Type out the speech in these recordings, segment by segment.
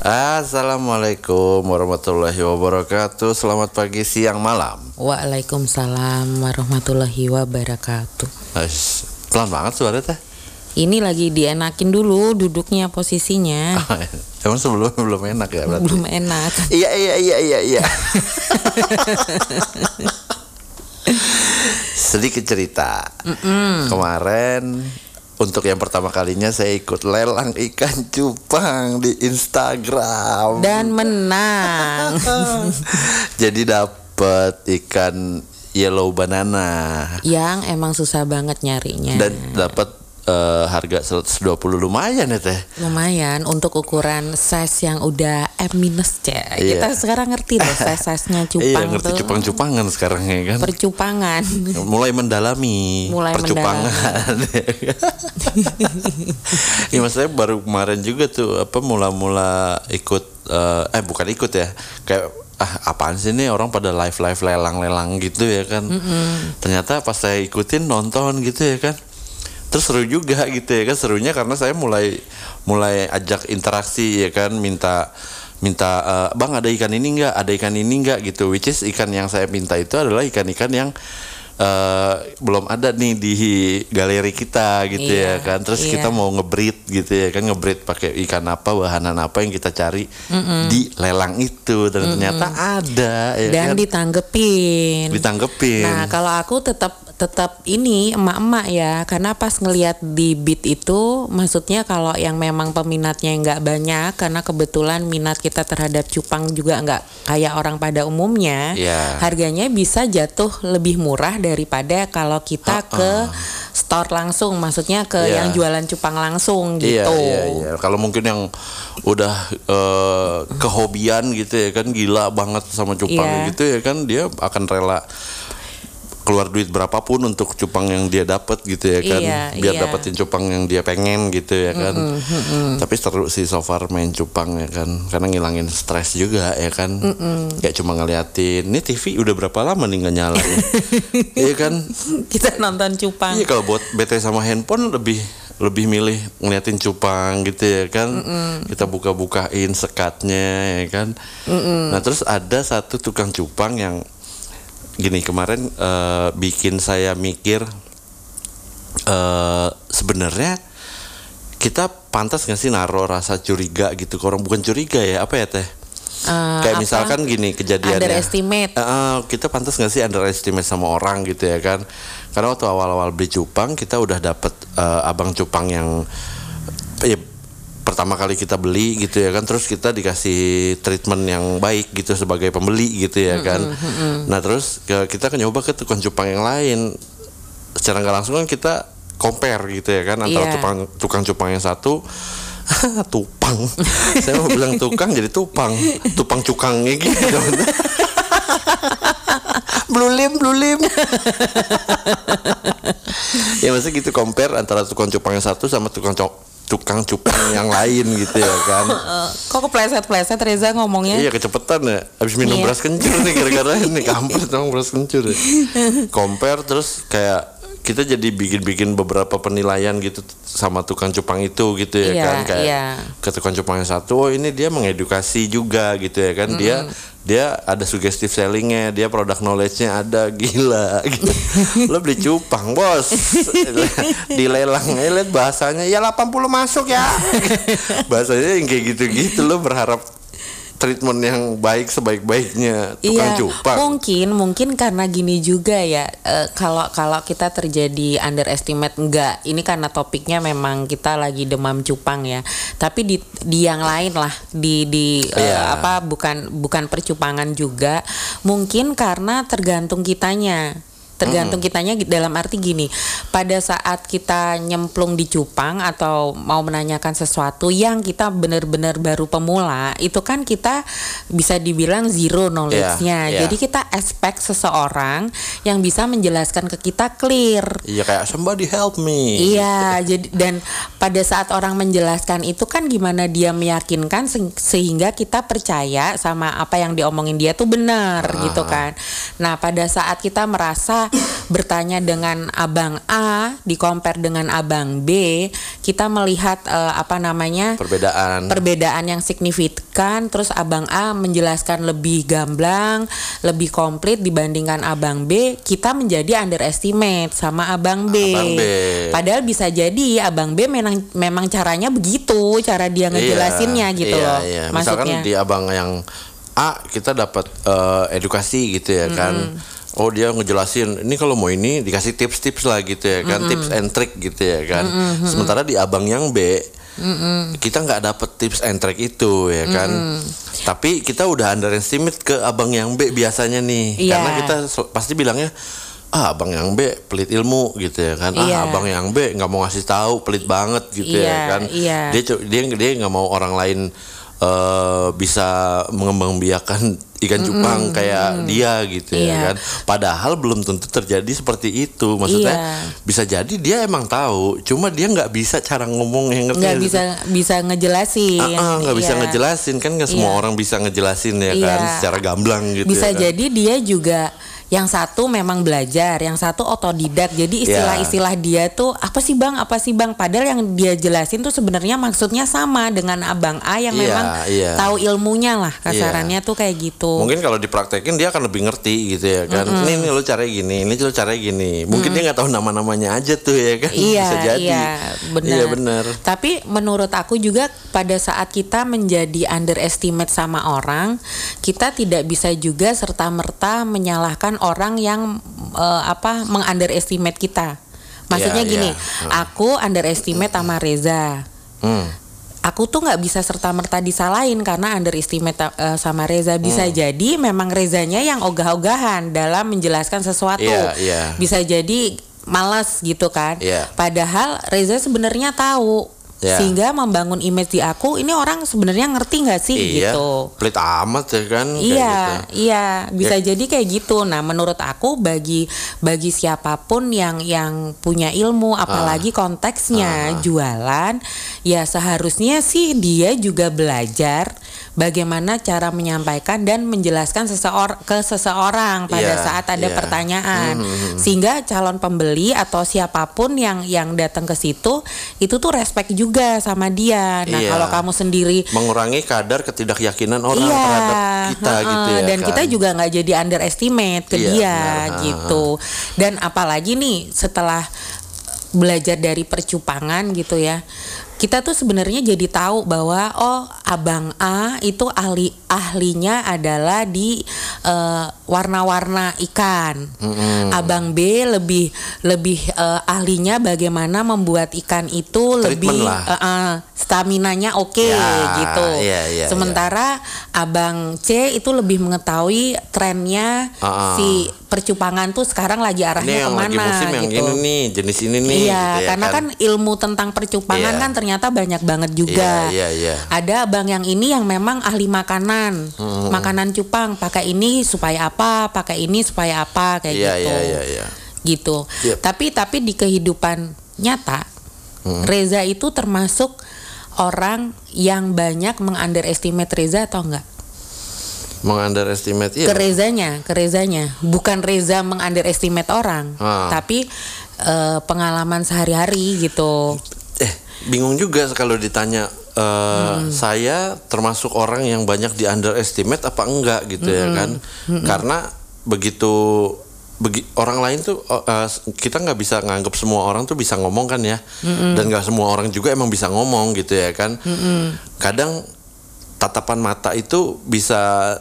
Assalamualaikum warahmatullahi wabarakatuh. Selamat pagi, siang, malam. Waalaikumsalam warahmatullahi wabarakatuh. Aish, pelan banget suara teh. Ini lagi dienakin dulu duduknya posisinya. Emang sebelumnya belum enak ya berarti? Belum enak. Iya iya iya iya iya. Sedikit cerita. Kemarin untuk yang pertama kalinya saya ikut lelang ikan cupang di Instagram. Dan menang. Jadi dapat ikan yellow banana Yang emang susah banget nyarinya. dan dapat eh, harga 120 lumayan ya teh. Lumayan untuk ukuran size yang udah M minus C. Iya. Kita sekarang ngerti deh size-size-nya Iya cupang ngerti tuh. cupang-cupangan sekarang ya kan. Percupangan. mulai mendalami Mulai percupangan. Iya maksudnya baru kemarin juga tuh apa mula-mula ikut eh, eh bukan ikut ya kayak ah apaan sih nih orang pada live live lelang-lelang gitu ya kan. Ternyata pas saya ikutin nonton gitu ya kan. Terus seru juga gitu ya kan serunya karena saya mulai mulai ajak interaksi ya kan minta minta eh, bang ada ikan ini enggak ada ikan ini enggak gitu which is ikan yang saya minta itu adalah ikan-ikan yang eh, belum ada nih di galeri kita gitu ya Iya, kan. Terus iya. kita mau ngebreed gitu ya kan ngebreed pakai ikan apa bahanan apa yang kita cari di lelang itu. Dan ternyata ada ya Dan kan? ditanggepin. ditanggepin. Nah, kalau aku tetap tetap ini emak-emak ya, karena pas ngelihat di beat itu, maksudnya kalau yang memang peminatnya nggak banyak, karena kebetulan minat kita terhadap cupang juga nggak kayak orang pada umumnya, Iya. harganya bisa jatuh lebih murah daripada kalau kita ke store langsung, maksudnya ke Iya. yang jualan cupang langsung Iya, gitu. iya, iya. Kalau mungkin yang udah eh, kehobian gitu ya kan gila banget sama cupang Iya. gitu ya kan dia akan rela keluar duit berapapun untuk cupang yang dia dapat gitu ya kan. Iya, biar iya. dapetin cupang yang dia pengen gitu ya kan. Tapi seru sih so far main cupang ya kan. Karena ngilangin stres juga ya kan. Kayak cuma ngeliatin. Ini TV udah berapa lama nih nggak nyala ya? Iya kan? Kita nonton cupang. Iya kalau buat bete sama handphone lebih lebih milih ngeliatin cupang gitu ya kan. Kita buka-bukain sekatnya ya kan. Nah terus ada satu tukang cupang yang gini kemarin eh, bikin saya mikir eh sebenarnya kita pantas nggak sih naruh rasa curiga gitu orang bukan curiga ya apa ya teh Eh, kayak apa? misalkan gini kejadiannya Underestimate. Eh, kita pantas nggak sih underestimate sama orang gitu ya kan karena waktu awal-awal beli cupang kita udah dapet eh, abang cupang yang ya, pertama kali kita beli gitu ya kan terus kita dikasih treatment yang baik gitu sebagai pembeli gitu ya kan. nah terus ke- kita kan nyoba ke tukang cupang yang lain. Secara nggak langsung kan kita compare gitu ya kan antara Iya. tukang tukang cupang yang satu tupang. Saya mau bilang tukang jadi tupang tupang cukangnya gitu. Blulim blulim ya maksudnya gitu compare antara tukang cupang yang satu sama tukang cok tukang cupang yang lain gitu ya kan Eh, kok kepleset-pleset Reza ngomongnya? Iya kecepatan ya Abis minum Iya. beras kencur nih Gara-gara ini kampret dong beras kencur ya. Compare terus kayak kita jadi bikin-bikin beberapa penilaian gitu sama tukang cupang itu gitu ya Iya, kan kayak iya. ke tukang cupang yang satu oh ini dia mengedukasi juga gitu ya kan dia dia ada suggestive sellingnya dia produk knowledge-nya ada gila. Gitu. lo beli cupang bos. Dilelang lihat bahasanya. Ya 80 masuk ya. Bahasanya yang kayak gitu-gitu lo berharap treatment yang baik sebaik-baiknya tukang Iya, cupang mungkin mungkin karena gini juga ya. eh, kalau kalau kita terjadi underestimate enggak, ini karena topiknya memang kita lagi demam cupang ya. Tapi di di yang lain lah, di di eh, Iya. apa bukan bukan percupangan juga. Mungkin karena tergantung kitanya. Tergantung kitanya dalam arti gini, pada saat kita nyemplung di cupang atau mau menanyakan sesuatu yang kita benar-benar baru pemula, itu kan kita bisa dibilang zero knowledge-nya. Iya, iya. Jadi kita expect seseorang yang bisa menjelaskan ke kita clear. iya kayak somebody help me Iya, jadi dan pada saat orang menjelaskan itu kan gimana dia meyakinkan se- sehingga kita percaya sama apa yang diomongin dia tuh benar gitu kan. Nah, pada saat kita merasa bertanya dengan abang A di compare dengan abang B, kita melihat uh, apa namanya perbedaan perbedaan yang signifikan. Terus abang A menjelaskan lebih gamblang, lebih komplit dibandingkan abang B, kita menjadi underestimate sama abang B. Abang B. Padahal bisa jadi abang B memang memang caranya begitu, cara dia ngejelasinnya Iya, gitu iya, loh. iya. Misalkan Maksudnya. di abang yang A kita dapat eh, edukasi gitu ya kan. Oh dia ngejelasin ini kalau mau ini dikasih tips-tips lah gitu ya kan, tips and trick gitu ya kan. Sementara di abang yang B kita nggak dapet tips and trick itu ya kan. Tapi kita udah underestimate ke abang yang B biasanya nih, Iya. karena kita pasti bilangnya ah abang yang B pelit ilmu gitu ya kan Iya. ah abang yang B nggak mau ngasih tahu pelit banget gitu Iya, ya kan iya. dia dia dia nggak mau orang lain eh, bisa mengembangbiakan ikan cupang kayak dia gitu Iya. ya kan padahal belum tentu terjadi seperti itu maksudnya Iya. bisa jadi dia emang tahu cuma dia nggak bisa cara ngomong yang ngerti nggak nggak bisa bisa ngejelasin. Ah, ah, nggak bisa Iya. ngejelasin kan nggak semua Iya. orang bisa ngejelasin ya Iya. kan secara gamblang gitu bisa ya kan. jadi dia juga yang satu memang belajar, yang satu otodidak. Jadi istilah-istilah dia tuh apa sih bang, apa sih bang? Padahal yang dia jelasin tuh sebenarnya maksudnya sama dengan abang A yang Iya, memang iya. tahu ilmunya lah kasarannya tuh kayak gitu. Mungkin kalau dipraktekin dia akan lebih ngerti gitu ya kan. Ini nih lo cara gini, ini lo cara gini. Mungkin dia nggak tahu nama-namanya aja tuh ya kan. Iya, Bisa jadi. iya, benar. Iya benar. Tapi menurut aku juga pada saat kita menjadi underestimate sama orang, kita tidak bisa juga serta merta menyalahkan orang yang eh, apa mengunderestimate kita. Maksudnya Iya, gini, iya. aku underestimate sama Reza. Hmm. Aku tuh nggak bisa serta merta disalahin karena underestimate eh, sama Reza. Bisa jadi memang Rezanya yang ogah-ogahan dalam menjelaskan sesuatu. Iya, iya. Bisa jadi malas gitu kan. Iya. Padahal Reza sebenarnya tahu Iya. sehingga membangun image di aku ini orang sebenarnya ngerti nggak sih Iya. gitu. Pelit amat ya kan. Iya, gitu. iya, bisa jadi kayak gitu. Nah, menurut aku bagi bagi siapa pun yang yang punya ilmu, Ah. apalagi konteksnya jualan, ya seharusnya sih dia juga belajar bagaimana cara menyampaikan dan menjelaskan seseor ke seseorang pada Iya, saat ada iya. pertanyaan, sehingga calon pembeli atau siapa pun yang yang datang ke situ itu tuh respect juga sama dia. Nah, Iya. kalau kamu sendiri Mengurangi kadar ketidakyakinan orang iya, terhadap kita heeh, gitu ya dan kan. kita juga nggak jadi underestimate ke Iya, dia benar, gitu dan apalagi nih setelah belajar dari percupangan gitu ya kita tuh sebenarnya jadi tahu bahwa oh abang A itu ahli ahlinya adalah di eh, warna-warna ikan abang B lebih lebih eh, ahlinya bagaimana membuat ikan itu Treatment lebih lah. eh, eh, staminanya oke Ya, gitu iya, iya, sementara abang C itu lebih mengetahui trennya ah. si percupangan tuh sekarang lagi ini arahnya yang ke mana lagi musim yang gitu. ini nih, jenis ini nih. Iya, gitu ya karena kan. ilmu tentang percupangan Iya. kan ternyata banyak banget juga. Iya, iya, iya. Ada abang yang ini yang memang ahli makanan, Hmm. makanan cupang. Pakai ini supaya apa? Pakai ini supaya apa? Kayak Iya, gitu. iya, iya, iya. Gitu. Yep. Tapi tapi di kehidupan nyata, Hmm. Reza itu termasuk orang yang banyak mengunderestimate Reza atau enggak? Mengunderestimate ke iya. Rezanya, ke Rezanya. Bukan Reza mengunderestimate orang, Ah. tapi eh, pengalaman sehari-hari gitu. Eh, bingung juga kalau ditanya eh, saya termasuk orang yang banyak di underestimate apa enggak gitu ya kan? Karena begitu begi, orang lain tuh eh, kita nggak bisa nganggap semua orang tuh bisa ngomong kan ya, dan nggak semua orang juga emang bisa ngomong gitu ya kan? Kadang tatapan mata itu bisa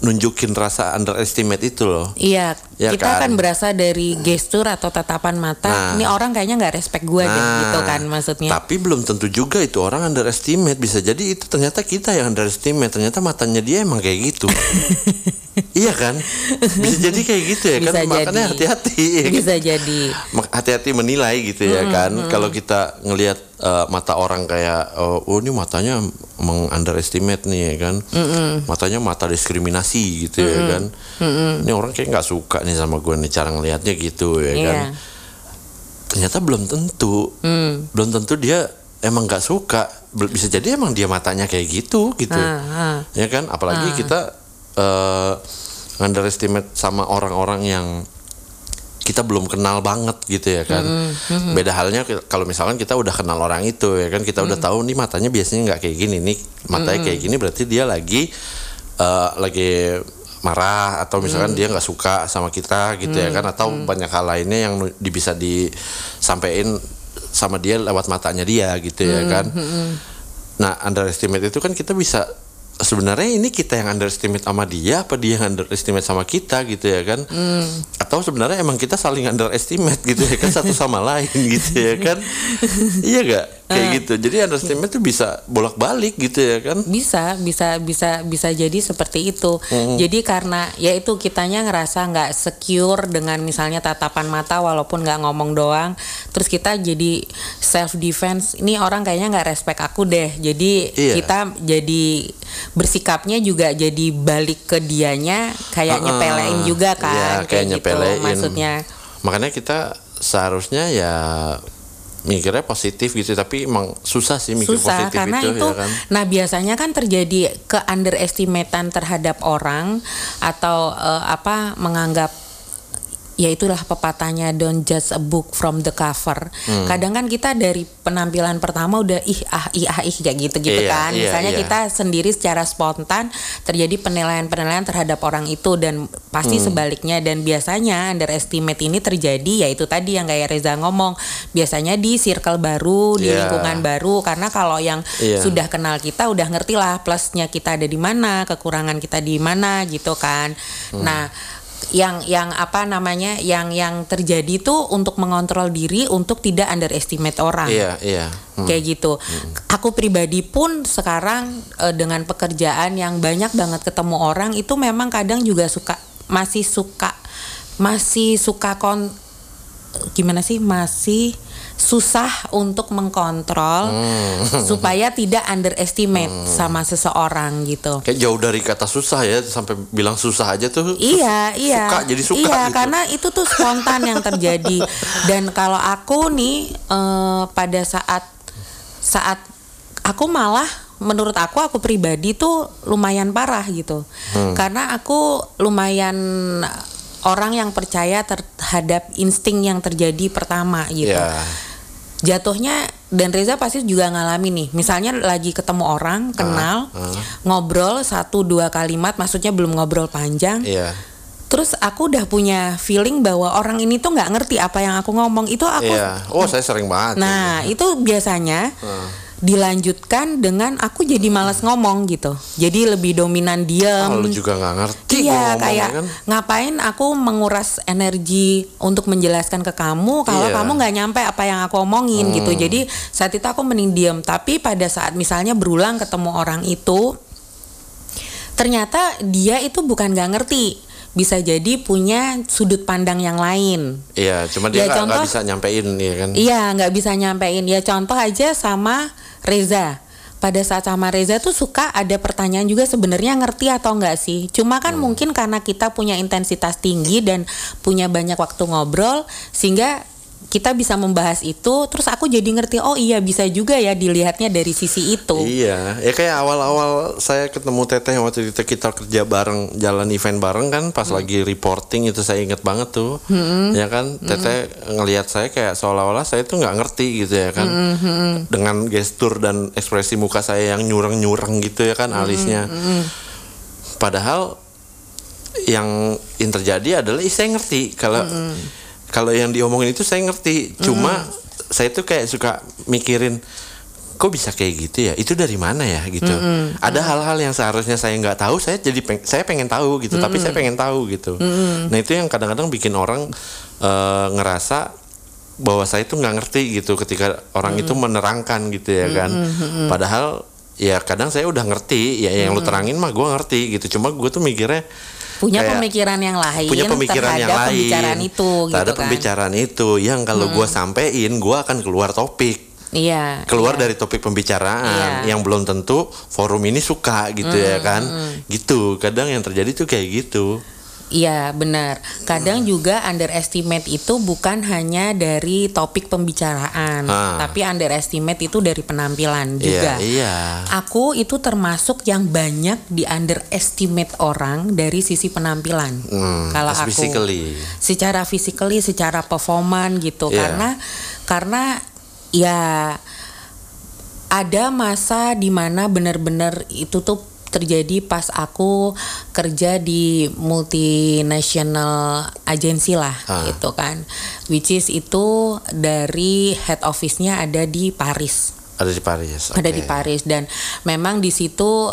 nunjukin rasa underestimate itu loh. Iya, Ya kita kan? kan berasa dari gestur atau tatapan mata. Nah. Ini orang kayaknya nggak respect gue deh, Nah, gitu kan maksudnya. Tapi belum tentu juga itu orang underestimate. Bisa jadi itu ternyata kita yang underestimate. Ternyata matanya dia emang kayak gitu. iya kan? Bisa jadi kayak gitu ya kan? Makanya hati-hati. ya kan? Bisa jadi. Hati-hati menilai gitu ya kan. Kalau kita ngelihat eh, mata orang kayak oh, oh ini matanya mengunderestimate nih ya kan. Matanya mata diskriminasi gitu ya kan. Ini orang kayak nggak suka nih sama gue nih cara ngelihatnya gitu ya kan Iya. ternyata belum tentu Hmm. belum tentu dia emang nggak suka bisa jadi emang dia matanya kayak gitu gitu Ah, ah. ya kan apalagi kita eh underestimate sama orang-orang yang kita belum kenal banget gitu ya kan. Mm-hmm. Beda halnya kalau misalkan kita udah kenal orang itu ya kan kita udah tahu nih matanya biasanya nggak kayak gini nih matanya kayak gini berarti dia lagi eh, lagi marah atau misalkan dia nggak suka sama kita gitu ya kan atau banyak hal lainnya yang di- bisa disampaikan sama dia lewat matanya dia gitu ya kan. Nah, underestimate itu kan kita bisa sebenarnya ini kita yang underestimate sama dia apa dia yang underestimate sama kita gitu ya kan? Atau sebenarnya emang kita saling underestimate gitu ya kan satu sama lain gitu ya kan? Iya gak kayak gitu. Jadi underestimate tuh bisa bolak balik gitu ya kan? Bisa bisa bisa bisa jadi seperti itu. Jadi karena ya itu kitanya ngerasa nggak secure dengan misalnya tatapan mata walaupun nggak ngomong doang terus kita jadi self defense ini orang kayaknya nggak respect aku deh. Jadi Iya. kita jadi bersikapnya juga jadi balik ke dianya kayak Heeh. nyepelein juga kan Iya, kayak gitu nyepelein. maksudnya. Makanya kita seharusnya ya mikirnya positif gitu tapi emang susah sih mikir susah positif karena itu, itu, ya kan? nah biasanya kan terjadi ke underestimatean terhadap orang atau eh, apa menganggap ya itulah pepatahnya don't judge a book from the cover. Hmm. Kadang kan kita dari penampilan pertama udah ih ah ih ah ih kayak gitu gitu Iya, kan. iya, Misalnya iya. kita sendiri secara spontan terjadi penilaian-penilaian terhadap orang itu dan pasti Hmm. sebaliknya dan biasanya underestimate ini terjadi yaitu tadi yang kayak Reza ngomong biasanya di circle baru di Iya. lingkungan baru karena kalau yang Iya. sudah kenal kita udah ngerti lah plusnya kita ada di mana kekurangan kita di mana gitu kan Hmm. nah yang yang apa namanya yang yang terjadi tuh untuk mengontrol diri untuk tidak underestimate orang iya iya Hmm. kayak gitu. Aku pribadi pun sekarang eh, dengan pekerjaan yang banyak banget ketemu orang itu memang kadang juga suka masih suka masih suka kon gimana sih masih susah untuk mengkontrol Hmm. supaya tidak underestimate sama seseorang gitu. kayak jauh dari kata susah ya sampai bilang susah aja tuh Iya, iya. suka jadi suka Iya, gitu. karena itu tuh spontan yang terjadi. Dan kalau aku nih eh, pada saat saat aku malah menurut aku aku pribadi tuh lumayan parah gitu. Hmm. Karena aku lumayan orang yang percaya terhadap insting yang terjadi pertama gitu ya jatuhnya dan Reza pasti juga ngalamin nih. Misalnya lagi ketemu orang kenal ngobrol satu dua kalimat maksudnya belum ngobrol panjang. Iya. Terus aku udah punya feeling bahwa orang ini tuh nggak ngerti apa yang aku ngomong. Itu aku iya. Oh saya sering banget nah itu biasanya dilanjutkan dengan aku jadi malas ngomong gitu jadi lebih dominan ah, diam lu juga nggak ngerti Iya kayak kan ngapain aku menguras energi untuk menjelaskan ke kamu kalau. Hmm. kamu nggak nyampe apa yang aku omongin gitu. Jadi saat itu aku mending diam. Tapi pada saat misalnya berulang ketemu orang itu, ternyata dia itu bukan nggak ngerti, bisa jadi punya sudut pandang yang lain. iya cuma dia Ya, nggak contoh- bisa nyampein ya kan Iya, nggak bisa nyampein. Ya contoh aja sama Reza. Pada saat sama Reza tuh suka ada pertanyaan juga sebenarnya ngerti atau enggak sih. Cuma kan mungkin karena kita punya intensitas tinggi dan punya banyak waktu ngobrol sehingga kita bisa membahas itu terus aku jadi ngerti oh iya bisa juga ya dilihatnya dari sisi itu. Iya, ya kayak awal-awal saya ketemu Teteh waktu itu kita kerja bareng, jalan event bareng kan, pas lagi reporting itu saya inget banget tuh, ya kan, Teteh ngelihat saya kayak seolah-olah saya tuh nggak ngerti gitu ya kan, dengan gestur dan ekspresi muka saya yang nyurang-nyurang gitu ya kan, alisnya, padahal yang yang terjadi adalah saya ngerti kalau kalau yang diomongin itu saya ngerti, cuma saya tuh kayak suka mikirin kok bisa kayak gitu ya? Itu dari mana ya? Gitu. Ada hal-hal yang seharusnya saya nggak tahu saya jadi peng- saya pengen tahu gitu. Tapi saya pengen tahu gitu. Nah itu yang kadang-kadang bikin orang eh, ngerasa bahwa saya tuh nggak ngerti gitu ketika orang itu menerangkan gitu ya kan. padahal ya kadang saya udah ngerti ya yang lu terangin mah gue ngerti gitu. Cuma gue tuh mikirnya punya kayak pemikiran yang lain punya pemikiran yang lain pembicaraan itu terhadap gitu kan. pembicaraan itu yang kalau gua sampein gua akan keluar topik Iya. keluar iya. dari topik pembicaraan Iya. yang belum tentu forum ini suka gitu ya kan gitu kadang yang terjadi tuh kayak gitu Iya benar. Kadang juga underestimate itu bukan hanya dari topik pembicaraan, tapi underestimate itu dari penampilan juga. Iya, iya. Aku itu termasuk yang banyak di underestimate orang dari sisi penampilan. Hmm, Kalau aku physically. secara physically, secara performan gitu. Iya. Karena karena ya ada masa di mana benar-benar itu tuh terjadi pas aku kerja di multinational agency lah Ah. gitu kan which is itu dari head office-nya ada di Paris Ada di Paris. ada oke. di Paris dan memang di situ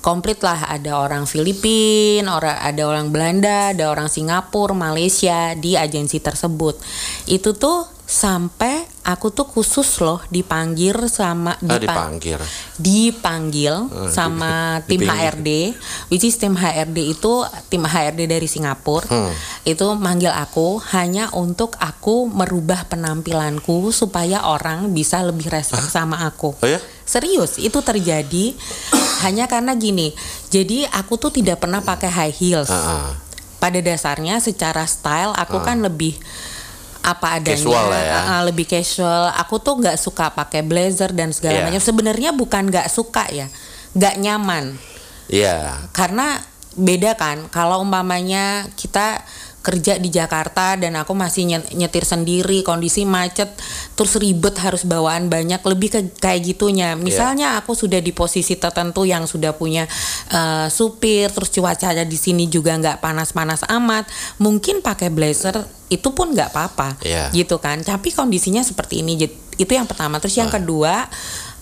komplit lah ada orang Filipina, orang ada orang Belanda, ada orang Singapura, Malaysia di agensi tersebut. Itu tuh sampai aku tuh khusus loh dipanggil sama Ah, dipa- dipanggil. dipanggil Oh, sama di- tim dipinggir. HRD, which is tim HRD itu tim HRD dari Singapura, Hmm. itu manggil aku hanya untuk aku merubah penampilanku supaya orang bisa lebih respect sama aku. Oh ya? Serius, itu terjadi hanya karena gini. Jadi aku tuh tidak pernah pakai high heels. Ah, ah. Pada dasarnya secara style aku kan lebih apa adanya, Casual lah ya. ah, lebih casual. Aku tuh nggak suka pakai blazer dan segala Iya. macam. Sebenarnya bukan nggak suka ya, nggak nyaman. Iya. Karena beda kan. Kalau umpamanya kita kerja di Jakarta dan aku masih nye- nyetir sendiri, kondisi macet, terus ribet harus bawaan banyak, lebih ke kayak gitunya. Misalnya aku sudah di posisi tertentu yang sudah punya eh, supir, terus cuacanya di sini juga nggak panas-panas amat, mungkin pakai blazer itu pun nggak apa-apa, Iya. gitu kan. Tapi kondisinya seperti ini, itu yang pertama. Terus yang kedua,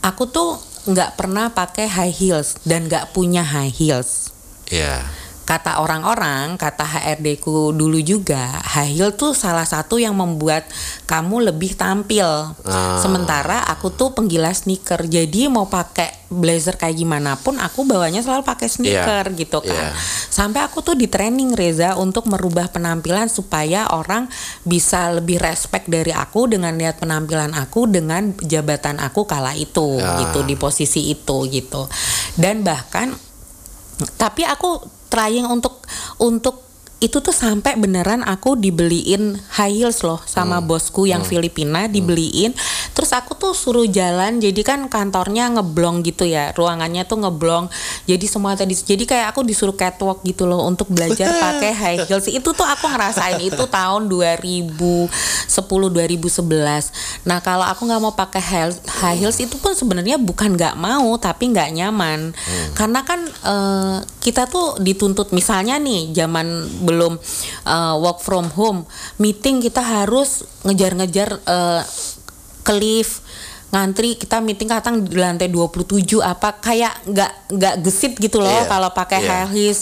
aku tuh nggak pernah pakai high heels dan nggak punya high heels Iya. Kata orang-orang, kata HRD ku dulu juga, high heel tuh salah satu yang membuat kamu lebih tampil. Ah. Sementara aku tuh penggila sneaker, jadi mau pakai blazer kayak gimana pun aku bawanya selalu pakai sneaker gitu kan. Iya. Sampai aku tuh di training Reza untuk merubah penampilan supaya orang bisa lebih respect dari aku dengan lihat penampilan aku dengan jabatan aku kala itu Ah. gitu di posisi itu gitu. Dan bahkan tapi aku trying untuk untuk itu tuh sampai beneran aku dibeliin high heels loh sama bosku yang Filipina dibeliin. Terus aku tuh suruh jalan jadi kan kantornya ngeblong gitu ya ruangannya tuh ngeblong. Jadi semua tadi jadi kayak aku disuruh catwalk gitu loh untuk belajar pakai high heels. Itu tuh aku ngerasain itu tahun 2010 2011 nah kalau aku nggak mau pakai heels, high heels itu pun sebenarnya bukan nggak mau tapi nggak nyaman. Karena kan eh, kita tuh dituntut misalnya nih zaman belum eh, work from home meeting kita harus ngejar-ngejar eh, ke lift ngantri kita meeting kadang di lantai 27 apa kayak nggak nggak gesit gitu loh Iya, kalau pakai iya. high heels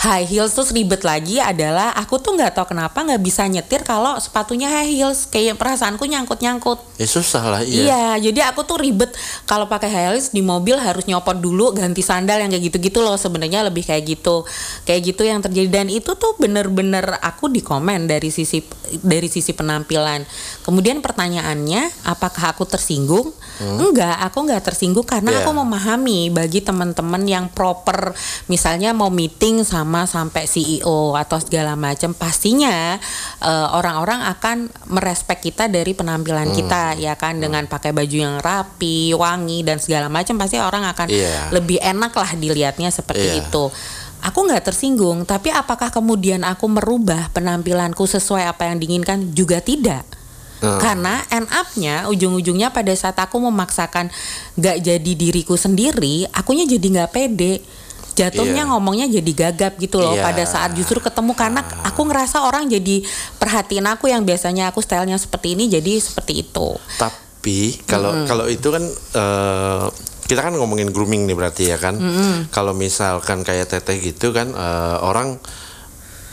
high heels terus ribet lagi adalah aku tuh nggak tahu kenapa nggak bisa nyetir kalau sepatunya high heels kayak perasaanku nyangkut nyangkut Ya susah lah iya. Iya, jadi aku tuh ribet kalau pakai high heels di mobil harus nyopot dulu ganti sandal yang kayak gitu-gitu loh sebenarnya lebih kayak gitu. Kayak gitu yang terjadi dan itu tuh bener-bener aku di komen dari sisi dari sisi penampilan. Kemudian pertanyaannya, apakah aku tersinggung? Enggak, aku nggak tersinggung karena Iya. aku memahami bagi teman-teman yang proper misalnya mau meeting sama sampai CEO atau segala macam pastinya eh, orang-orang akan merespek kita dari penampilan kita ya kan dengan pakai baju yang rapi, wangi dan segala macam pasti orang akan Iya. lebih enak lah dilihatnya seperti Iya. itu. Aku nggak tersinggung, tapi apakah kemudian aku merubah penampilanku sesuai apa yang diinginkan? Juga tidak. Hmm. Karena end up-nya ujung-ujungnya pada saat aku memaksakan gak jadi diriku sendiri, akunya jadi nggak pede. Jatuhnya Iya. ngomongnya jadi gagap gitu loh Iya. pada saat justru ketemu karena aku ngerasa orang jadi perhatiin aku yang biasanya aku stylenya seperti ini jadi seperti itu. Tapi kalau kalau itu kan eh, kita kan ngomongin grooming nih berarti ya kan. Kalau misalkan kayak teteh gitu kan eh, orang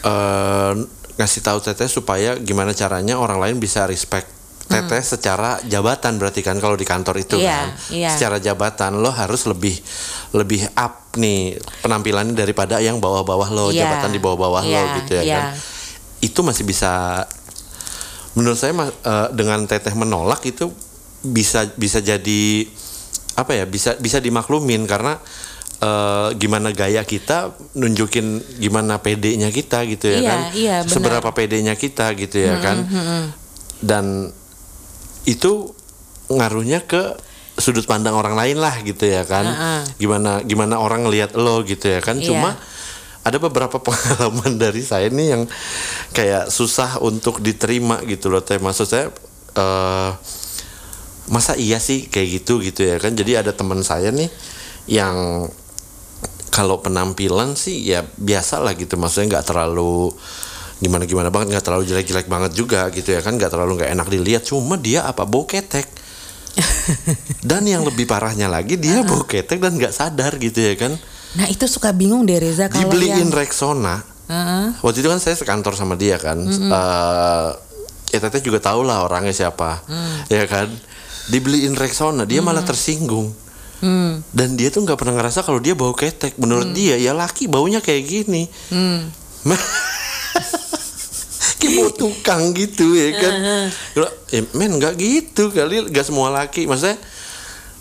eh, ngasih tahu teteh supaya gimana caranya orang lain bisa respect teteh secara jabatan berarti kan kalau di kantor itu Iya, kan. iya. Secara jabatan lo harus lebih lebih up nih penampilannya daripada yang bawah-bawah lo, Iya, jabatan di bawah-bawah lo iya, gitu ya iya. kan. Itu masih bisa menurut saya eh, dengan teteh menolak itu bisa bisa jadi apa ya bisa bisa dimaklumin karena eh, gimana gaya kita nunjukin gimana PD-nya kita gitu ya Iya, kan? iya, benar. seberapa PD-nya kita gitu ya kan? dan itu ngaruhnya ke sudut pandang orang lain lah gitu ya kan? Heeh. gimana gimana orang ngelihat lo gitu ya kan? Iya. cuma ada beberapa pengalaman dari saya nih yang kayak susah untuk diterima gitu loh teh. Maksud saya eh masa iya sih kayak gitu gitu ya kan? Jadi ada teman saya nih yang kalau penampilan sih ya biasa lah gitu. Maksudnya nggak terlalu gimana gimana banget nggak terlalu jelek jelek banget juga gitu ya kan. Nggak terlalu nggak enak dilihat. Cuma dia apa? Bau ketek. Dan yang lebih parahnya lagi dia bau ketek dan nggak sadar gitu ya kan. Nah itu suka bingung deh Reza kalau dibeliin yang Rexona. Heeh. waktu itu kan saya sekantor sama dia kan. Eh, ya teteh juga tahu lah orangnya siapa. Ya kan? Dibeliin Rexona dia malah tersinggung Hmm. dan dia tuh nggak pernah ngerasa kalau dia bau ketek. Menurut dia ya laki baunya kayak gini. Hmm. kayak tukang gitu ya kan? Gua, eh, men nggak gitu kali. Nggak semua laki. Maksudnya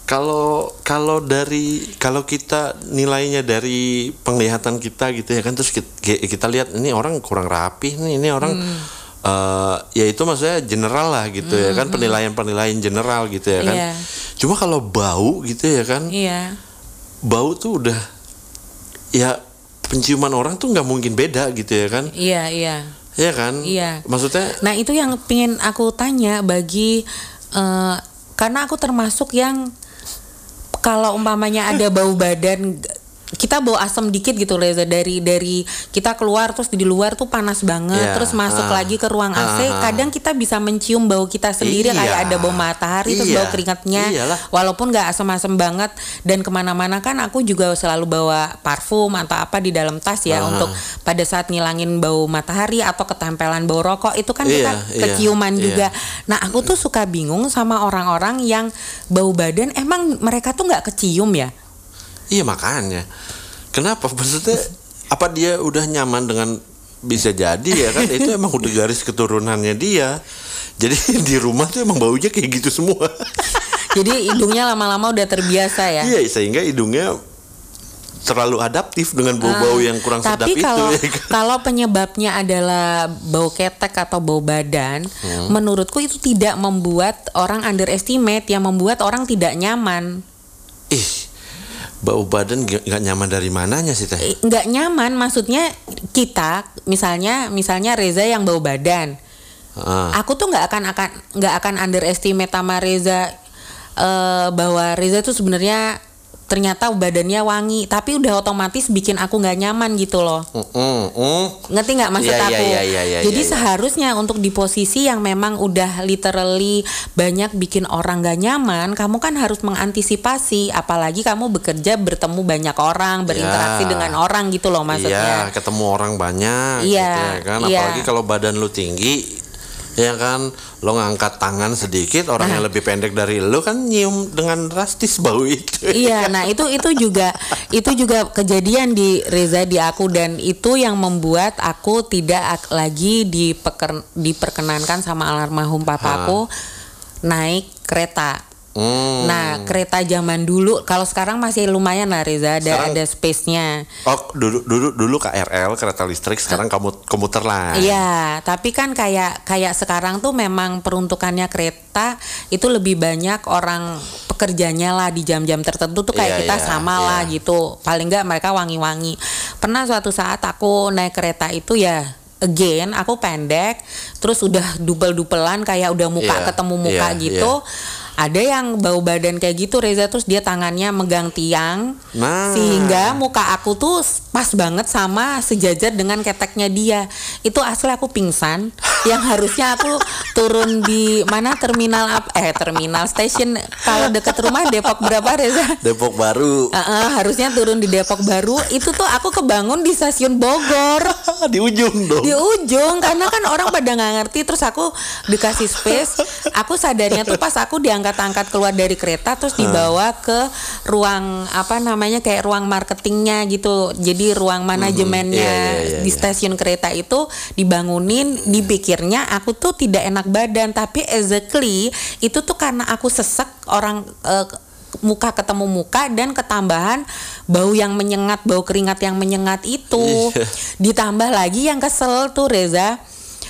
kalau kalau dari kalau kita nilainya dari penglihatan kita gitu ya kan? Terus kita, kita lihat ini orang kurang rapi nih ini orang eh, ya itu maksudnya general lah gitu ya kan penilaian penilaian general gitu ya kan Iya. cuma kalau bau gitu ya kan Iya. bau tuh udah ya penciuman orang tuh nggak mungkin beda gitu ya kan Iya, iya. ya kan Iya. maksudnya Nah itu yang pengen aku tanya bagi eh, karena aku termasuk yang kalau umpamanya ada bau badan kita bau asam dikit gitu Reza dari dari kita keluar terus di luar tuh panas banget Iya, terus masuk ah, lagi ke ruang AC ah, ah. kadang kita bisa mencium bau kita sendiri Iya, kayak ada bau matahari terus iya, bau keringatnya iyalah. walaupun nggak asam-asam banget dan ke mana-mana kan aku juga selalu bawa parfum atau apa di dalam tas ya Ah. untuk pada saat ngilangin bau matahari atau ketempelan bau rokok itu kan Iya, kita iya, keciuman iya. juga. Nah aku tuh suka bingung sama orang-orang yang bau badan emang mereka tuh nggak kecium ya? Iya makanya kenapa maksudnya apa dia udah nyaman dengan bisa jadi ya kan itu emang udah garis keturunannya dia jadi di rumah tuh emang baunya kayak gitu semua Jadi hidungnya lama-lama udah terbiasa ya. iya sehingga hidungnya terlalu adaptif dengan bau-bau yang kurang sedap Ah, Tapi itu kalau ya kan? kalau penyebabnya adalah bau ketek atau bau badan, Hmm. menurutku itu tidak membuat orang underestimate, yang membuat orang tidak nyaman. ih bau badan nggak nyaman dari mananya sih teh? Eh, nggak nyaman, maksudnya kita, misalnya misalnya Reza yang bau badan, Ah. aku tuh nggak akan akan nggak akan underestimate sama Reza eh, bahwa Reza tuh sebenarnya ternyata badannya wangi tapi udah otomatis bikin aku nggak nyaman gitu loh Mm, mm, mm. ngerti nggak maksud Iya, iya, aku iya, iya, iya, jadi iya, iya. seharusnya untuk di posisi yang memang udah literally banyak bikin orang gak nyaman kamu kan harus mengantisipasi apalagi kamu bekerja bertemu banyak orang berinteraksi Ya. dengan orang gitu loh maksudnya Iya, ketemu orang banyak Iya, gitu ya kan. iya. Apalagi kalau badan lu tinggi ya kan lo ngangkat tangan sedikit orang yang lebih pendek dari lu kan nyium dengan drastis bau itu. Iya, nah itu itu juga itu juga kejadian di Reza di aku dan itu yang membuat aku tidak ak- lagi dipeker, diperkenankan sama almarhum papaku naik kereta. Hmm. Nah, kereta zaman dulu kalau sekarang masih lumayan lah Reza ada Sekarang- ada space-nya. Oh, dulu dulu dulu KRL kereta listrik sekarang kamu komuter lah. Iya, tapi kan kayak kayak sekarang tuh memang peruntukannya kereta itu lebih banyak orang pekerjanya lah di jam-jam tertentu tuh kayak Iya, kita iya, sama lah iya. gitu. Paling nggak mereka wangi-wangi. Pernah suatu saat aku naik kereta itu ya again aku pendek terus udah dupel-dupelan kayak udah muka Iya, ketemu muka iya, gitu. Ada yang bau badan kayak gitu Reza terus dia tangannya megang tiang Nah. sehingga muka aku tuh pas banget sama sejajar dengan keteknya dia. Itu asli aku pingsan yang harusnya aku turun di mana terminal ap- eh terminal station kalau deket rumah Depok berapa Reza? Depok Baru. Eh, eh, harusnya turun di Depok baru itu tuh aku kebangun di stasiun Bogor di ujung dong. di ujung karena kan orang pada nggak ngerti terus aku dikasih space aku sadarnya tuh pas aku diangkat-angkat keluar dari kereta terus dibawa ke ruang apa namanya kayak ruang marketingnya gitu. Jadi ruang manajemennya Iya, iya, iya, di iya. stasiun kereta itu dibangunin dipikirnya aku tuh tidak enak badan. Tapi exactly itu tuh karena aku sesek orang eh, muka ketemu muka dan ketambahan bau yang menyengat bau keringat yang menyengat itu. Iya. ditambah lagi yang kesel tuh Reza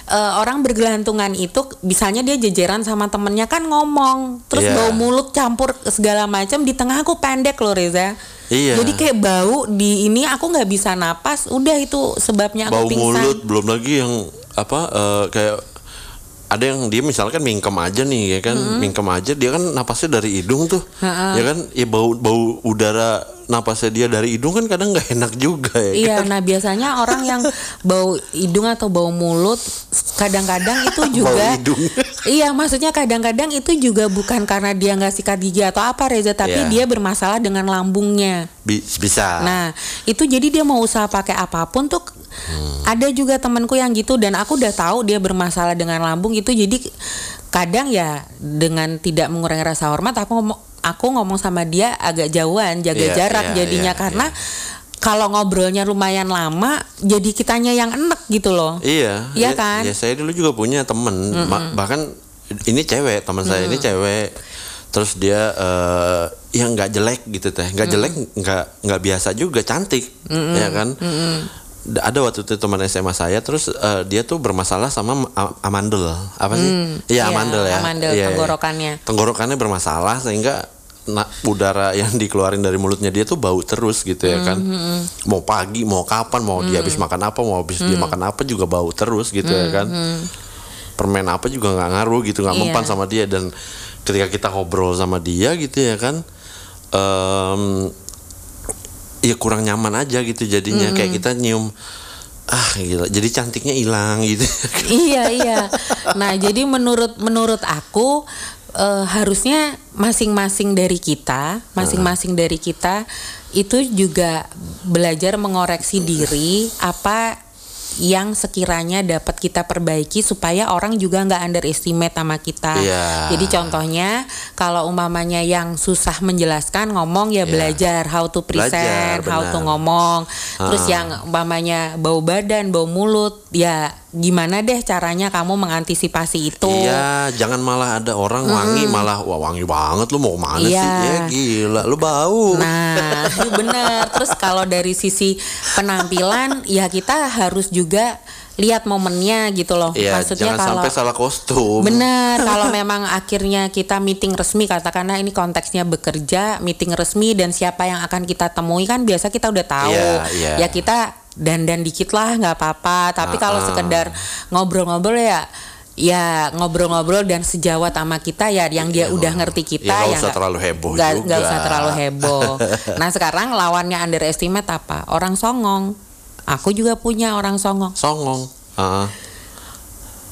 eh, orang bergelantungan itu misalnya dia jejeran sama temennya kan ngomong terus Iya. bau mulut campur segala macam di tengah aku pendek loh Reza. Iya. jadi kayak bau di ini aku nggak bisa napas udah itu sebabnya aku bau pingsan. mulut belum lagi yang apa eh, kayak ada yang dia misalkan mingkem aja nih ya kan? Mingkem aja dia kan napasnya dari hidung tuh. Ya kan? Ya bau bau udara napasnya dia dari hidung kan kadang nggak enak juga ya Iya, kan? nah biasanya orang yang bau hidung atau bau mulut kadang-kadang itu juga hidung. Iya, maksudnya kadang-kadang itu juga bukan karena dia nggak sikat gigi atau apa Reza, tapi Iya. dia bermasalah dengan lambungnya. Bi- bisa Nah, itu jadi dia mau usaha pakai apa pun tuh Hmm. ada juga temanku yang gitu dan aku udah tahu dia bermasalah dengan lambung itu jadi kadang ya dengan tidak mengurangi rasa hormat aku ngomong aku ngomong sama dia agak jauhan jaga Iya, jarak iya, jadinya iya, karena kalau ngobrolnya lumayan lama jadi kitanya yang enek gitu loh. Iya, Iya ya, kan? Ya saya dulu juga punya temen, ma- bahkan ini cewek teman saya ini cewek, terus dia eh yang nggak jelek gitu teh, nggak jelek, nggak nggak biasa juga, cantik, ya kan? Da- Ada waktu itu teman SMA saya, terus eh, dia tuh bermasalah sama amandel, apa sih? Iya, Iya amandel ya. amandel, iya. tenggorokannya. Tenggorokannya bermasalah sehingga na- udara yang dikeluarin dari mulutnya dia tuh bau terus gitu ya kan. Mau pagi, mau kapan, mau dia habis makan apa, mau habis dia makan apa juga bau terus gitu ya kan. Permen apa juga nggak ngaruh gitu, nggak Iya. mempan sama dia dan ketika kita ngobrol sama dia gitu ya kan. em, ya kurang nyaman aja gitu jadinya. Kayak kita nyium ah gila. Jadi cantiknya hilang gitu. Iya iya. Nah jadi menurut menurut aku eh, harusnya masing-masing dari kita, masing-masing dari kita itu juga belajar mengoreksi diri apa yang sekiranya dapat kita perbaiki supaya orang juga nggak underestimate sama kita. Iya. Jadi contohnya kalau umpamanya yang susah menjelaskan ngomong ya Iya. belajar how to present, Belajar, how to ngomong. Terus Ah. yang umpamanya bau badan, bau mulut, ya gimana deh caranya kamu mengantisipasi itu? Iya, jangan malah ada orang wangi malah wah wangi banget lu mau ke mana sih? Iya. Ya gila, lu bau. Nah, itu bener. Terus kalau dari sisi penampilan, ya kita harus juga lihat momennya gitu loh. Iya, Maksudnya jangan kalau sampai salah kostum. Benar, kalau memang akhirnya kita meeting resmi katakanlah ini konteksnya bekerja, meeting resmi dan siapa yang akan kita temui kan biasa kita udah tahu. Iya, iya. Ya kita dandan dikit lah nggak apa-apa, tapi kalau Ah-ah. sekedar ngobrol-ngobrol ya ya ngobrol-ngobrol dan sejawat sama kita ya yang dia udah ngerti kita Ya, nggak ya usah terlalu heboh nggak- juga. nggak usah terlalu heboh. nah sekarang lawannya underestimate apa? Orang songong. Aku juga punya orang songong. Songong. Ah.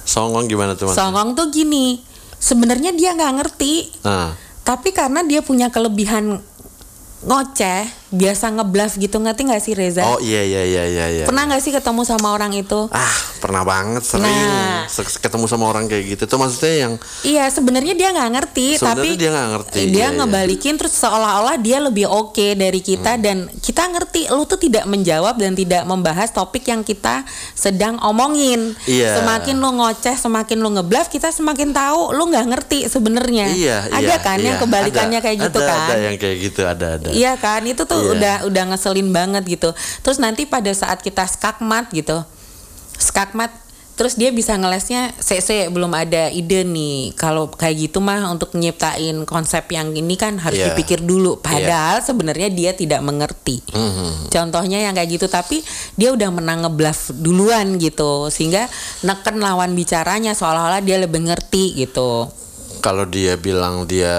Songong gimana tuh? Songong tuh gini, sebenarnya dia nggak ngerti, Ah. tapi karena dia punya kelebihan ngoceh, biasa ngebluff gitu ngerti nggak sih Reza? Oh iya iya iya iya iya. Pernah nggak sih ketemu sama orang itu? Ah, pernah banget sering Nah. Ketemu sama orang kayak gitu. Itu maksudnya yang Iya, sebenarnya dia nggak ngerti, Sebenarnya tapi dia nggak ngerti, Dia iya, iya. ngebalikin terus seolah-olah dia lebih oke dari kita dan kita ngerti lu tuh tidak menjawab dan tidak membahas topik yang kita sedang omongin. Iya. Semakin lu ngoceh, semakin lu ngebluff, kita semakin tahu lu nggak ngerti sebenarnya. iya Ada iya, kan iya. yang kebalikannya Ada, kayak gitu ada, kan? Ada yang kayak gitu, ada ada. Iya kan, itu tuh Iya. udah udah ngeselin banget gitu. Terus nanti pada saat kita skakmat gitu, skakmat, terus dia bisa ngelesnya, CC belum ada ide nih. Kalau kayak gitu mah untuk nyiptain konsep yang ini kan harus Iya. dipikir dulu. Padahal sebenarnya dia tidak mengerti. Mhm. Contohnya yang kayak gitu, tapi dia udah menang ngebluff duluan gitu, sehingga neken lawan bicaranya seolah-olah dia lebih ngerti gitu. Kalau dia bilang dia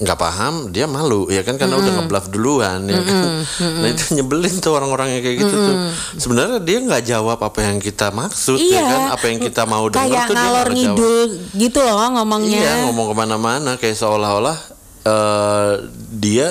nggak paham, dia malu ya kan karena udah ngebluff duluan ya kan. Nah itu nyebelin tuh orang-orang yang kayak gitu tuh. Sebenarnya dia nggak jawab apa yang kita maksud ya kan, apa yang kita mau dengar Iya. kayak tuh dia ngalor jawab. ngidul gitu loh ngomongnya. Iya ngomong ke mana-mana kayak seolah-olah eh, dia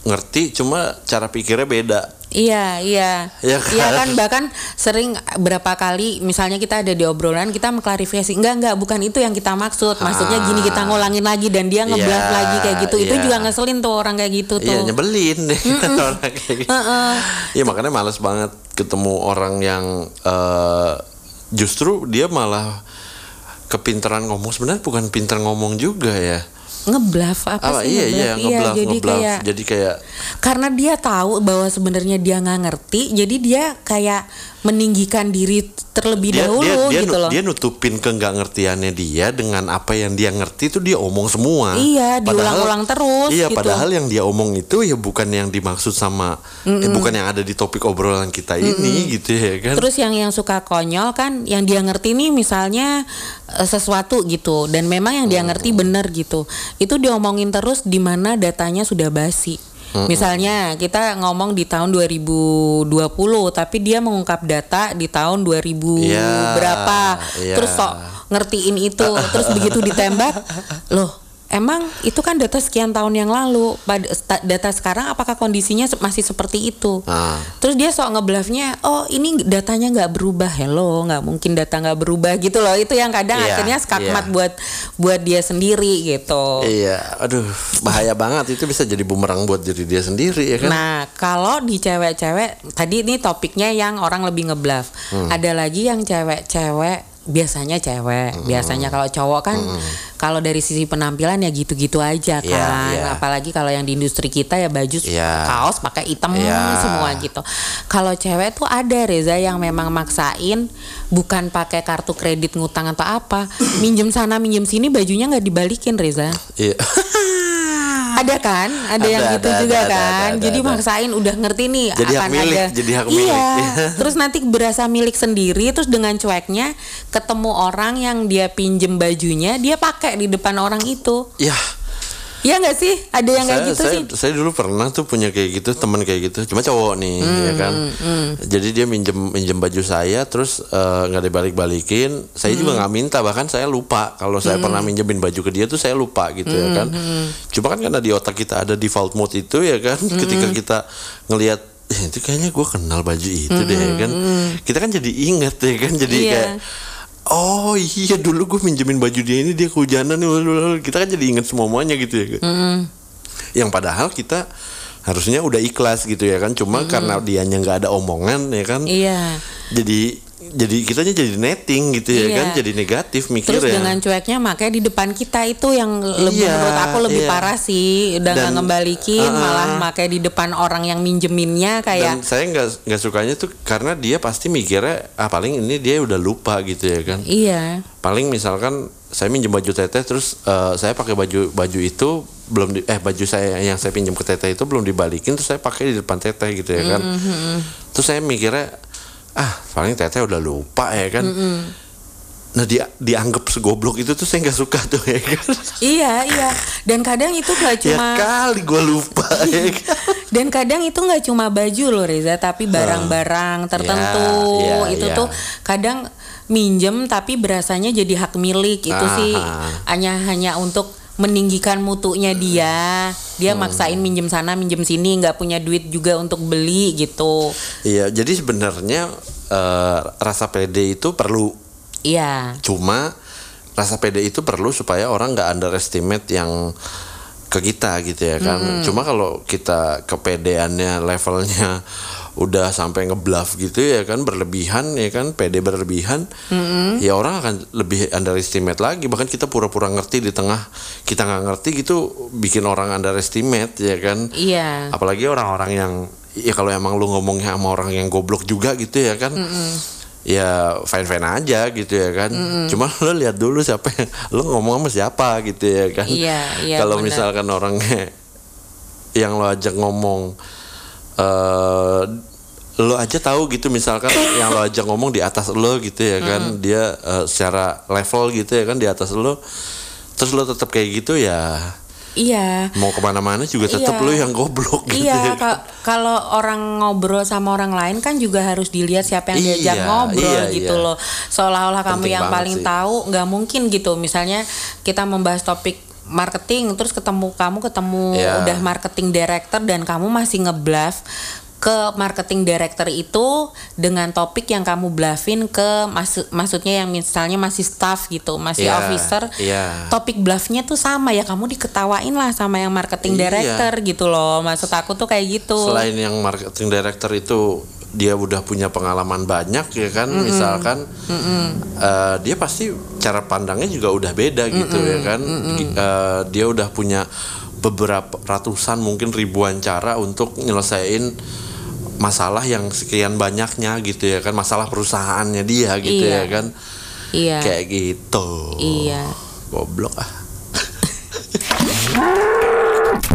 ngerti cuma cara pikirnya beda. Iya, iya. Iya kan? Iya kan bahkan sering berapa kali misalnya kita ada di obrolan kita mengklarifikasi enggak enggak bukan itu yang kita maksud. Maksudnya gini kita ngulangin lagi dan dia Iya, lagi kayak gitu. Itu iya. juga ngeselin tuh orang kayak gitu tuh. Iya nyebelin deh orang kayak gitu. Iya makanya males banget ketemu orang yang eh, justru dia malah kepintaran ngomong sebenarnya bukan pintar ngomong juga ya. Ngebluff apa, apa sih iya iya ngebluff? ngebluff jadi kayak jadi kayak karena dia tahu bahwa sebenarnya dia nggak ngerti jadi dia kayak meninggikan diri terlebih dia dahulu dia dia, gitu loh. dia nutupin ke nggak ngertiannya dia dengan apa yang dia ngerti itu dia omong semua. Iya, diulang-ulang terus iya gitu. padahal yang dia omong itu ya bukan yang dimaksud sama eh, bukan yang ada di topik obrolan kita ini gitu ya kan. Terus yang yang suka konyol kan, yang dia ngerti nih misalnya eh, sesuatu gitu, dan memang yang dia ngerti bener gitu, itu diomongin terus di mana datanya sudah basi. Misalnya kita ngomong di tahun 2020, tapi dia mengungkap data di tahun 2000 Iya, berapa, iya. terus sok ngertiin itu, terus begitu ditembak, loh Emang itu kan data sekian tahun yang lalu. Pada data sekarang apakah kondisinya masih seperti itu? Ah. Terus dia sok ngebluffnya, oh ini datanya nggak berubah, hello, nggak mungkin data nggak berubah gitu loh. Itu yang kadang Iya, akhirnya skakmat iya. buat buat dia sendiri gitu. Iya, aduh bahaya banget itu bisa jadi bumerang buat diri dia sendiri ya kan. Nah, kalau di cewek-cewek, tadi ini topiknya yang orang lebih ngebluff. Hmm. Ada lagi yang cewek-cewek biasanya cewek, Hmm. biasanya kalau cowok kan kalau dari sisi penampilan ya gitu-gitu aja kan. Iya, iya. Apalagi kalau yang di industri kita ya baju Iya. kaos pakai hitam Iya. semua gitu. Kalau cewek tuh ada Reza yang memang maksain bukan pakai kartu kredit ngutang atau apa, minjem sana minjem sini bajunya nggak dibalikin Reza. Iya. Ada kan? Ada, Ada, yang gitu ada, juga ada, kan. ada, jadi ada. maksain udah ngerti nih Jadi hak akan milik, ada. jadi hak iya. milik. terus nanti berasa milik sendiri terus dengan cueknya ketemu orang yang dia pinjem bajunya, dia pakai di depan orang itu. Ya, Ya nggak sih? Ada yang kayak gitu saya, sih. saya dulu pernah tuh punya kayak gitu teman kayak gitu. Cuma cowok nih Hmm, ya kan jadi dia minjem minjem baju saya terus eh, nggak dibalik balikin saya Hmm. juga nggak minta bahkan saya lupa. Kalau saya pernah minjemin baju ke dia tuh saya lupa gitu ya kan? Hmm, cuma kan karena di otak kita ada default mode itu ya kan? Hmm. ketika kita ngelihat eh, itu kayaknya gue kenal baju itu deh ya kan? kita kan jadi inget ya kan? Jadi Hmm, Iya. kayak Oh iya dulu gue minjemin baju dia ini dia kehujanan nih kita kan jadi inget semuanya gitu ya kan yang padahal kita harusnya udah ikhlas gitu ya kan? Cuma karena dianya nggak ada omongan ya kan? Iya. jadi jadi kitanya jadi netting gitu ya Iya. kan jadi negatif Terus mikirnya dengan cueknya makanya di depan kita itu yang lebih Iya, menurut aku lebih iya. parah sih, udah nggak ngembalikin, uh-uh. malah makanya di depan orang yang minjeminnya kayak dan saya nggak nggak sukanya tuh karena dia pasti mikirnya ah paling ini dia udah lupa gitu ya kan iya. paling misalkan saya minjem baju teteh terus eh, saya pakai baju baju itu belum di, eh baju saya yang saya pinjam ke teteh itu belum dibalikin terus saya pakai di depan teteh gitu ya kan terus saya mikirnya ah paling teteh udah lupa ya kan. Nah dia dianggap segoblok itu tuh saya nggak suka tuh ya kan. Iya, iya. Dan kadang itu nggak ya cuma kali gue lupa ya kan. Dan kadang itu nggak cuma baju loh Reza, tapi barang-barang tertentu. Ya, ya, itu ya. tuh kadang minjem tapi berasanya jadi hak milik. Itu sih Aha. hanya hanya untuk meninggikan mutunya dia. Dia Hmm. maksain minjem sana minjem sini nggak punya duit juga untuk beli gitu. iya jadi sebenarnya eh, rasa pede itu perlu Iya. cuma rasa pede itu perlu supaya orang nggak underestimate yang ke kita gitu ya kan cuma kalau kita kepedeannya levelnya udah sampai ngebluff gitu ya kan berlebihan ya kan pede berlebihan ya orang akan lebih underestimate lagi. Bahkan kita pura-pura ngerti di tengah kita nggak ngerti gitu bikin orang underestimate ya kan. Iya. apalagi orang-orang yang ya kalau emang lu ngomongnya sama orang yang goblok juga gitu ya kan ya fine fine aja gitu ya kan. Cuma lu lihat dulu siapa yang lu ngomong sama siapa gitu ya kan. Iya, iya, kalau misalkan orangnya yang lo ajak ngomong eh lo aja tahu gitu misalkan yang lo ajak ngomong di atas lo gitu ya kan dia eh, secara level gitu ya kan di atas lo terus lo tetap kayak gitu ya Iya. mau ke mana-mana juga tetap Iya. lo yang goblok gitu Iya, ya. ka- kalau orang ngobrol sama orang lain kan juga harus dilihat siapa yang diajak Iya, ngobrol iya, gitu iya. loh. Seolah-olah kamu yang paling sih. tahu, nggak mungkin gitu. Misalnya kita membahas topik marketing, terus ketemu kamu ketemu Iya. udah marketing director dan kamu masih ngebluff ke marketing director itu dengan topik yang kamu bluffin ke maksud maksudnya yang misalnya masih staff gitu, masih Iya, officer. iya. Topik bluffnya tuh sama ya kamu diketawain lah sama yang marketing Iya. director gitu loh maksud aku tuh kayak gitu selain yang marketing director itu dia udah punya pengalaman banyak ya kan misalkan eh, dia pasti cara pandangnya juga udah beda gitu ya kan Gi- eh, dia udah punya beberapa ratusan mungkin ribuan cara untuk nyelesain masalah yang sekian banyaknya gitu ya kan masalah perusahaannya dia gitu Iya. ya kan Iya. kayak gitu Iya. goblok ah